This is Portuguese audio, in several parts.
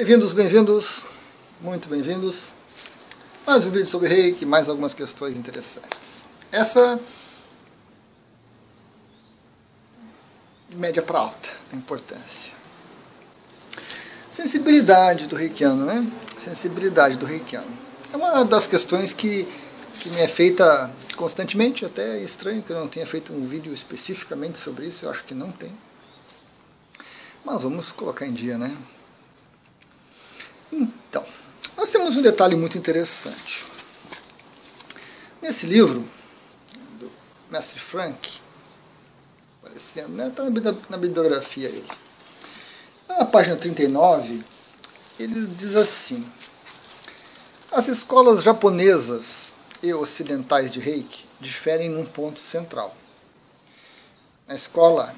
Bem-vindos, bem-vindos, muito bem-vindos. Mais um vídeo sobre reiki, mais algumas questões interessantes. Essa média para alta, a importância. Sensibilidade do reikiano, né? Sensibilidade do reikiano. É uma das questões que, que me é feita constantemente, até é estranho que eu não tenha feito um vídeo especificamente sobre isso, eu acho que não tem. Mas vamos colocar em dia, né? Então, nós temos um detalhe muito interessante. Nesse livro, do mestre Frank, aparecendo, né? Está na bibliografia aí. Na página 39, ele diz assim: As escolas japonesas e ocidentais de Reiki diferem num ponto central. Na escola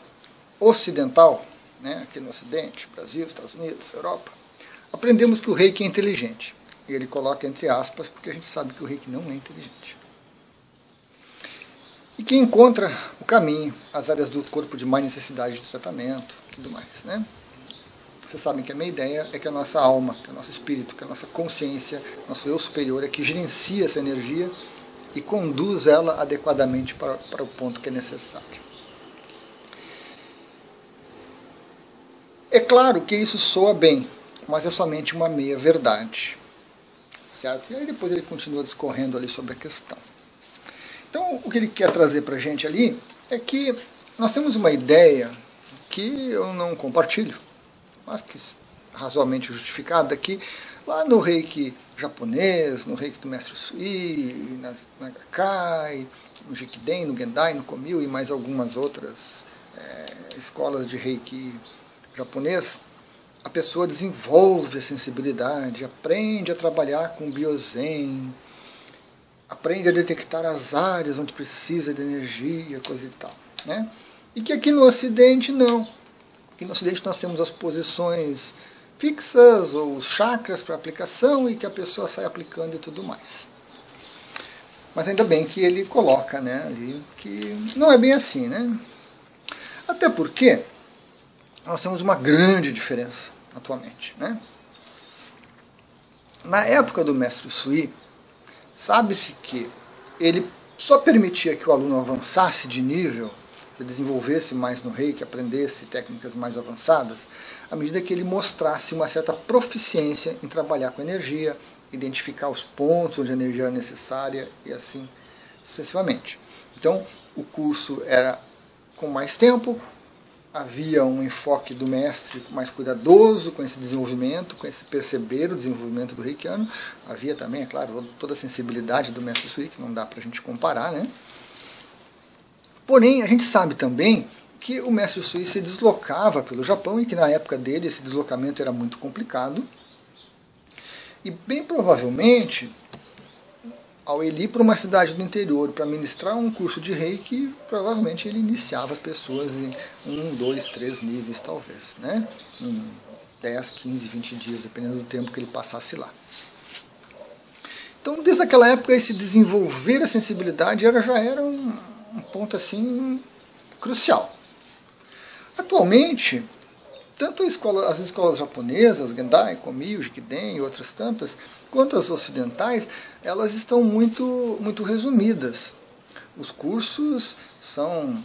ocidental, né, aqui no Ocidente, Brasil, Estados Unidos, Europa, aprendemos que o reiki é inteligente. E ele coloca entre aspas, porque a gente sabe que o reiki não é inteligente. E que encontra o caminho, as áreas do corpo de mais necessidade de tratamento, tudo mais. Né? Vocês sabem que a minha ideia é que a nossa alma, que o nosso espírito, que a nossa consciência, nosso eu superior é que gerencia essa energia e conduz ela adequadamente para, para o ponto que é necessário. É claro que isso soa bem, mas é somente uma meia verdade. Certo? E aí depois ele continua discorrendo ali sobre a questão. Então, o que ele quer trazer para a gente ali é que nós temos uma ideia que eu não compartilho, mas que razoavelmente justificada, que lá no reiki japonês, no reiki do mestre Sui, na, na Gakkai, no Jikiden, no Gendai, no Komil e mais algumas outras é, escolas de reiki japonês, a pessoa desenvolve a sensibilidade, aprende a trabalhar com biozen, aprende a detectar as áreas onde precisa de energia, coisa e tal. Né? E que aqui no Ocidente não. Aqui no Ocidente nós temos as posições fixas ou os chakras para aplicação e que a pessoa sai aplicando e tudo mais. Mas ainda bem que ele coloca né, ali que não é bem assim. Né? Até porque nós temos uma grande diferença atualmente. Né? Na época do mestre Sui, sabe-se que ele só permitia que o aluno avançasse de nível, se desenvolvesse mais no reiki, aprendesse técnicas mais avançadas, à medida que ele mostrasse uma certa proficiência em trabalhar com energia, identificar os pontos onde a energia era necessária e assim sucessivamente. Então, o curso era com mais tempo, havia um enfoque do mestre mais cuidadoso com esse desenvolvimento, com esse perceber o desenvolvimento do reikiano. Havia também, é claro, toda a sensibilidade do mestre Sui, que não dá para a gente comparar, né? Porém, a gente sabe também que o mestre Sui se deslocava pelo Japão e que na época dele esse deslocamento era muito complicado. E bem provavelmente ao ele ir para uma cidade do interior para ministrar um curso de reiki, provavelmente ele iniciava as pessoas em um, dois, três níveis, talvez, né? Em 10, 15, 20 dias, dependendo do tempo que ele passasse lá. Então, desde aquela época, esse desenvolver a sensibilidade era, já era um, um ponto assim crucial. Atualmente, tanto escola, as escolas japonesas, Gendai, Komio, Jikiden e outras tantas, quanto as ocidentais, elas estão muito, muito resumidas. Os cursos são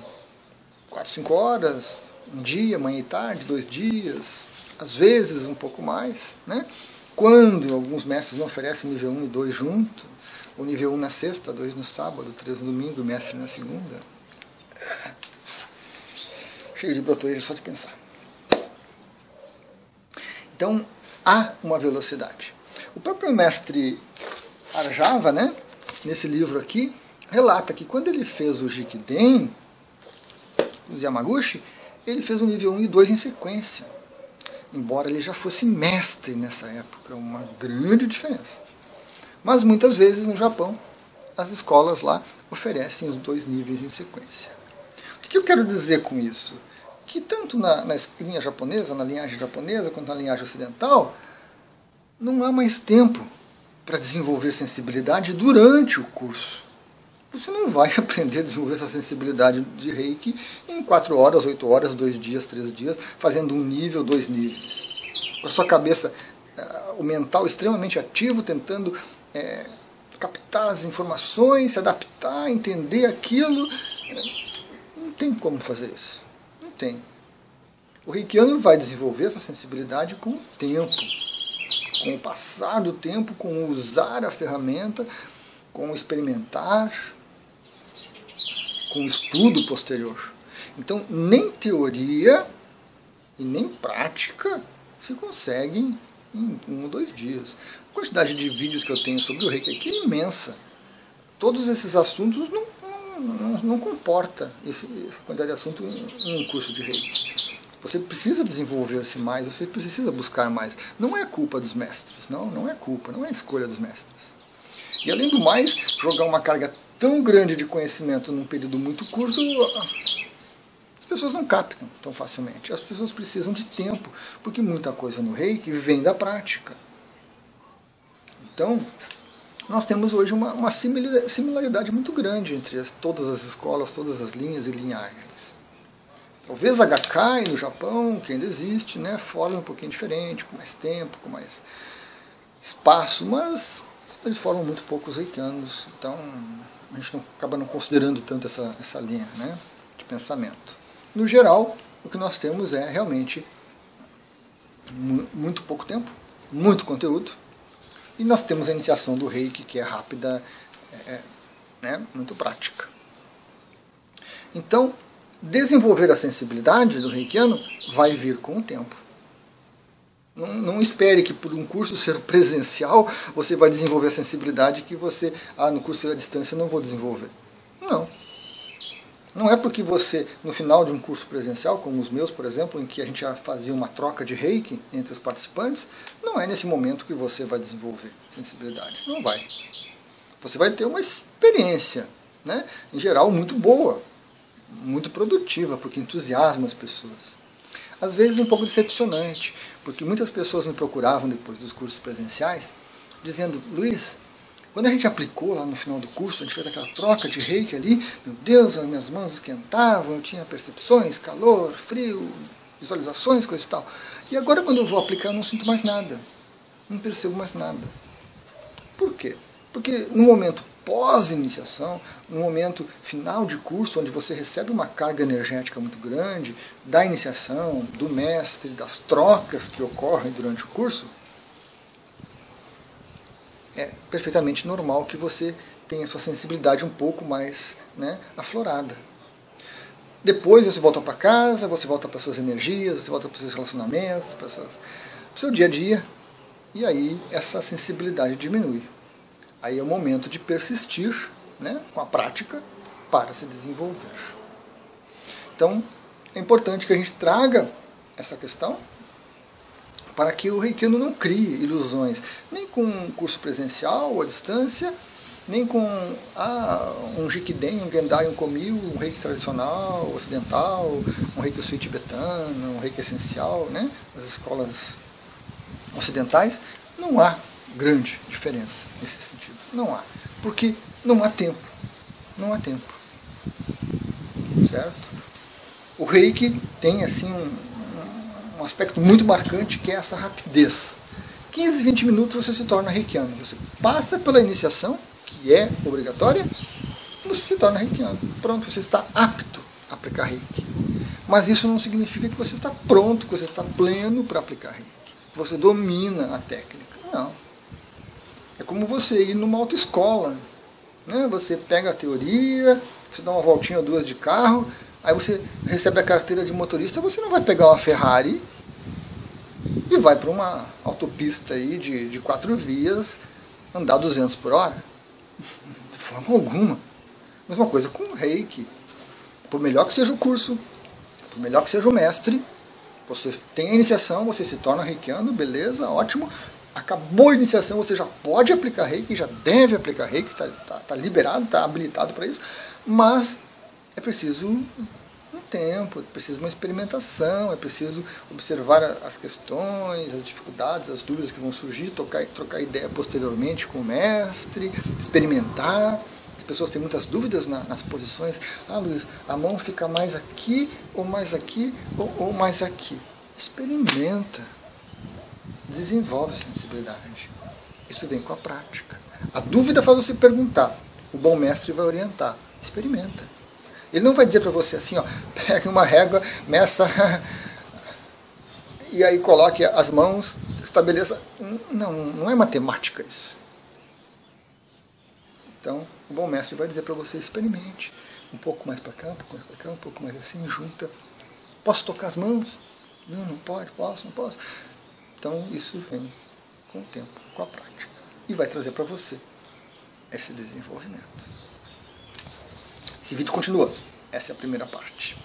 4, 5 horas, um dia, manhã e tarde, dois dias, às vezes um pouco mais. Né? Quando alguns mestres não oferecem nível 1 e 2 junto, o nível 1 na sexta, 2 no sábado, 3 no domingo, o mestre na segunda. Cheio de brotoeira só de pensar. Então, há uma velocidade. O próprio mestre Arjava, né, nesse livro aqui, relata que quando ele fez o Jikiden, o Yamaguchi, ele fez o nível 1 e 2 em sequência. Embora ele já fosse mestre nessa época, uma grande diferença. Mas muitas vezes no Japão, as escolas lá oferecem os dois níveis em sequência. O que eu quero dizer com isso? Que tanto na, na linha japonesa, na linhagem japonesa, quanto na linhagem ocidental, não há mais tempo para desenvolver sensibilidade durante o curso. Você não vai aprender a desenvolver essa sensibilidade de reiki em 4 horas, 8 horas, 2 dias, 3 dias, fazendo um nível, dois níveis. Com a sua cabeça o mental extremamente ativo, tentando é, captar as informações, se adaptar, entender aquilo. Não tem como fazer isso. Tem. O reikiano vai desenvolver essa sensibilidade com o tempo, com o passar do tempo, com usar a ferramenta, com o experimentar, com o estudo posterior. Então, nem teoria e nem prática se consegue em um ou dois dias. A quantidade de vídeos que eu tenho sobre o reiki aqui é imensa. Todos esses assuntos não, não, não, comporta esse, essa quantidade de assunto em, em um curso de reiki. Você precisa desenvolver-se mais, você precisa buscar mais. Não é culpa dos mestres, não, não é culpa, não é escolha dos mestres. E além do mais, jogar uma carga tão grande de conhecimento num período muito curto as pessoas não captam tão facilmente. As pessoas precisam de tempo, porque muita coisa no reiki vem da prática. Então, nós temos hoje uma, uma similaridade muito grande entre as, todas as escolas, todas as linhas e linhagens. Talvez a Gakkai no Japão, que ainda existe, né, forma um pouquinho diferente, com mais tempo, com mais espaço, mas eles formam muito poucos reikianos, então a gente não, acaba não considerando tanto essa, essa linha né, de pensamento. No geral, o que nós temos é realmente muito pouco tempo, muito conteúdo, e nós temos a iniciação do reiki, que é rápida, é, é, né, muito prática. Então, desenvolver a sensibilidade do reikiano vai vir com o tempo. Não, não, espere que por um curso ser presencial você vai desenvolver a sensibilidade que você, ah, no curso à distância não vou desenvolver. Não. É porque você, no final de um curso presencial, como os meus, por exemplo, em que a gente já fazia uma troca de reiki entre os participantes, não é nesse momento que você vai desenvolver sensibilidade. Não vai. Você vai ter uma experiência, né, em geral, muito boa, muito produtiva, porque entusiasma as pessoas. Às vezes um pouco decepcionante, porque muitas pessoas me procuravam depois dos cursos presenciais, dizendo: Luiz, quando a gente aplicou lá no final do curso, a gente fez aquela troca de reiki ali, meu Deus, as minhas mãos esquentavam, eu tinha percepções, calor, frio, visualizações, coisa e tal. E agora quando eu vou aplicar eu não sinto mais nada. Não percebo mais nada. Por quê? Porque no momento pós-iniciação, no momento final de curso, onde você recebe uma carga energética muito grande da iniciação, do mestre, das trocas que ocorrem durante o curso, perfeitamente normal que você tenha sua sensibilidade um pouco mais né, aflorada. Depois você volta para casa, você volta para suas energias, você volta para seus relacionamentos, para o seu dia a dia, e aí essa sensibilidade diminui. Aí é o momento de persistir né, com a prática para se desenvolver. Então, é importante que a gente traga essa questão para que o reikiano não crie ilusões, nem com um curso presencial ou à distância, nem com ah, um Jikiden, um Gendai, um Komil, um reiki tradicional, ocidental, um reiki sui tibetano, um reiki essencial, né? as escolas ocidentais, não há grande diferença nesse sentido. Não há. Porque não há tempo. Não há tempo. Certo? O reiki tem assim um, um aspecto muito marcante que é essa rapidez. 15, 20 minutos você se torna reikiano. Você passa pela iniciação, que é obrigatória, você se torna reikiano. Pronto, você está apto a aplicar reiki. Mas isso não significa que você está pronto, que você está pleno para aplicar reiki. Você domina a técnica. Não. É como você ir numa autoescola. Né? Você pega a teoria, você dá uma voltinha ou duas de carro, Aí você recebe a carteira de motorista, você não vai pegar uma Ferrari e vai para uma autopista aí de, de quatro vias andar 200 por hora. De forma alguma. Mesma coisa com o reiki. Por melhor que seja o curso, por melhor que seja o mestre, você tem a iniciação, você se torna reikiano, beleza, ótimo. Acabou a iniciação, você já pode aplicar reiki, já deve aplicar reiki, está tá, tá liberado, está habilitado para isso, mas é preciso um tempo, é preciso uma experimentação, é preciso observar as questões, as dificuldades, as dúvidas que vão surgir, tocar, trocar ideia posteriormente com o mestre, experimentar. As pessoas têm muitas dúvidas na, nas posições. Ah, Luiz, a mão fica mais aqui, ou mais aqui, ou, ou mais aqui. Experimenta. desenvolve sensibilidade. Isso vem com a prática. A dúvida faz você perguntar. O bom mestre vai orientar. Experimenta. Ele não vai dizer para você assim, ó, pegue uma régua, meça e aí coloque as mãos, estabeleça. Não, não é matemática isso. Então, o bom mestre vai dizer para você, experimente. Um pouco mais para cá, um pouco mais para cá, um pouco mais assim, junta. Posso tocar as mãos? Não, não pode, posso, não posso. Então, isso vem com o tempo, com a prática. E vai trazer para você esse desenvolvimento. Esse vídeo continua. Essa é a primeira parte.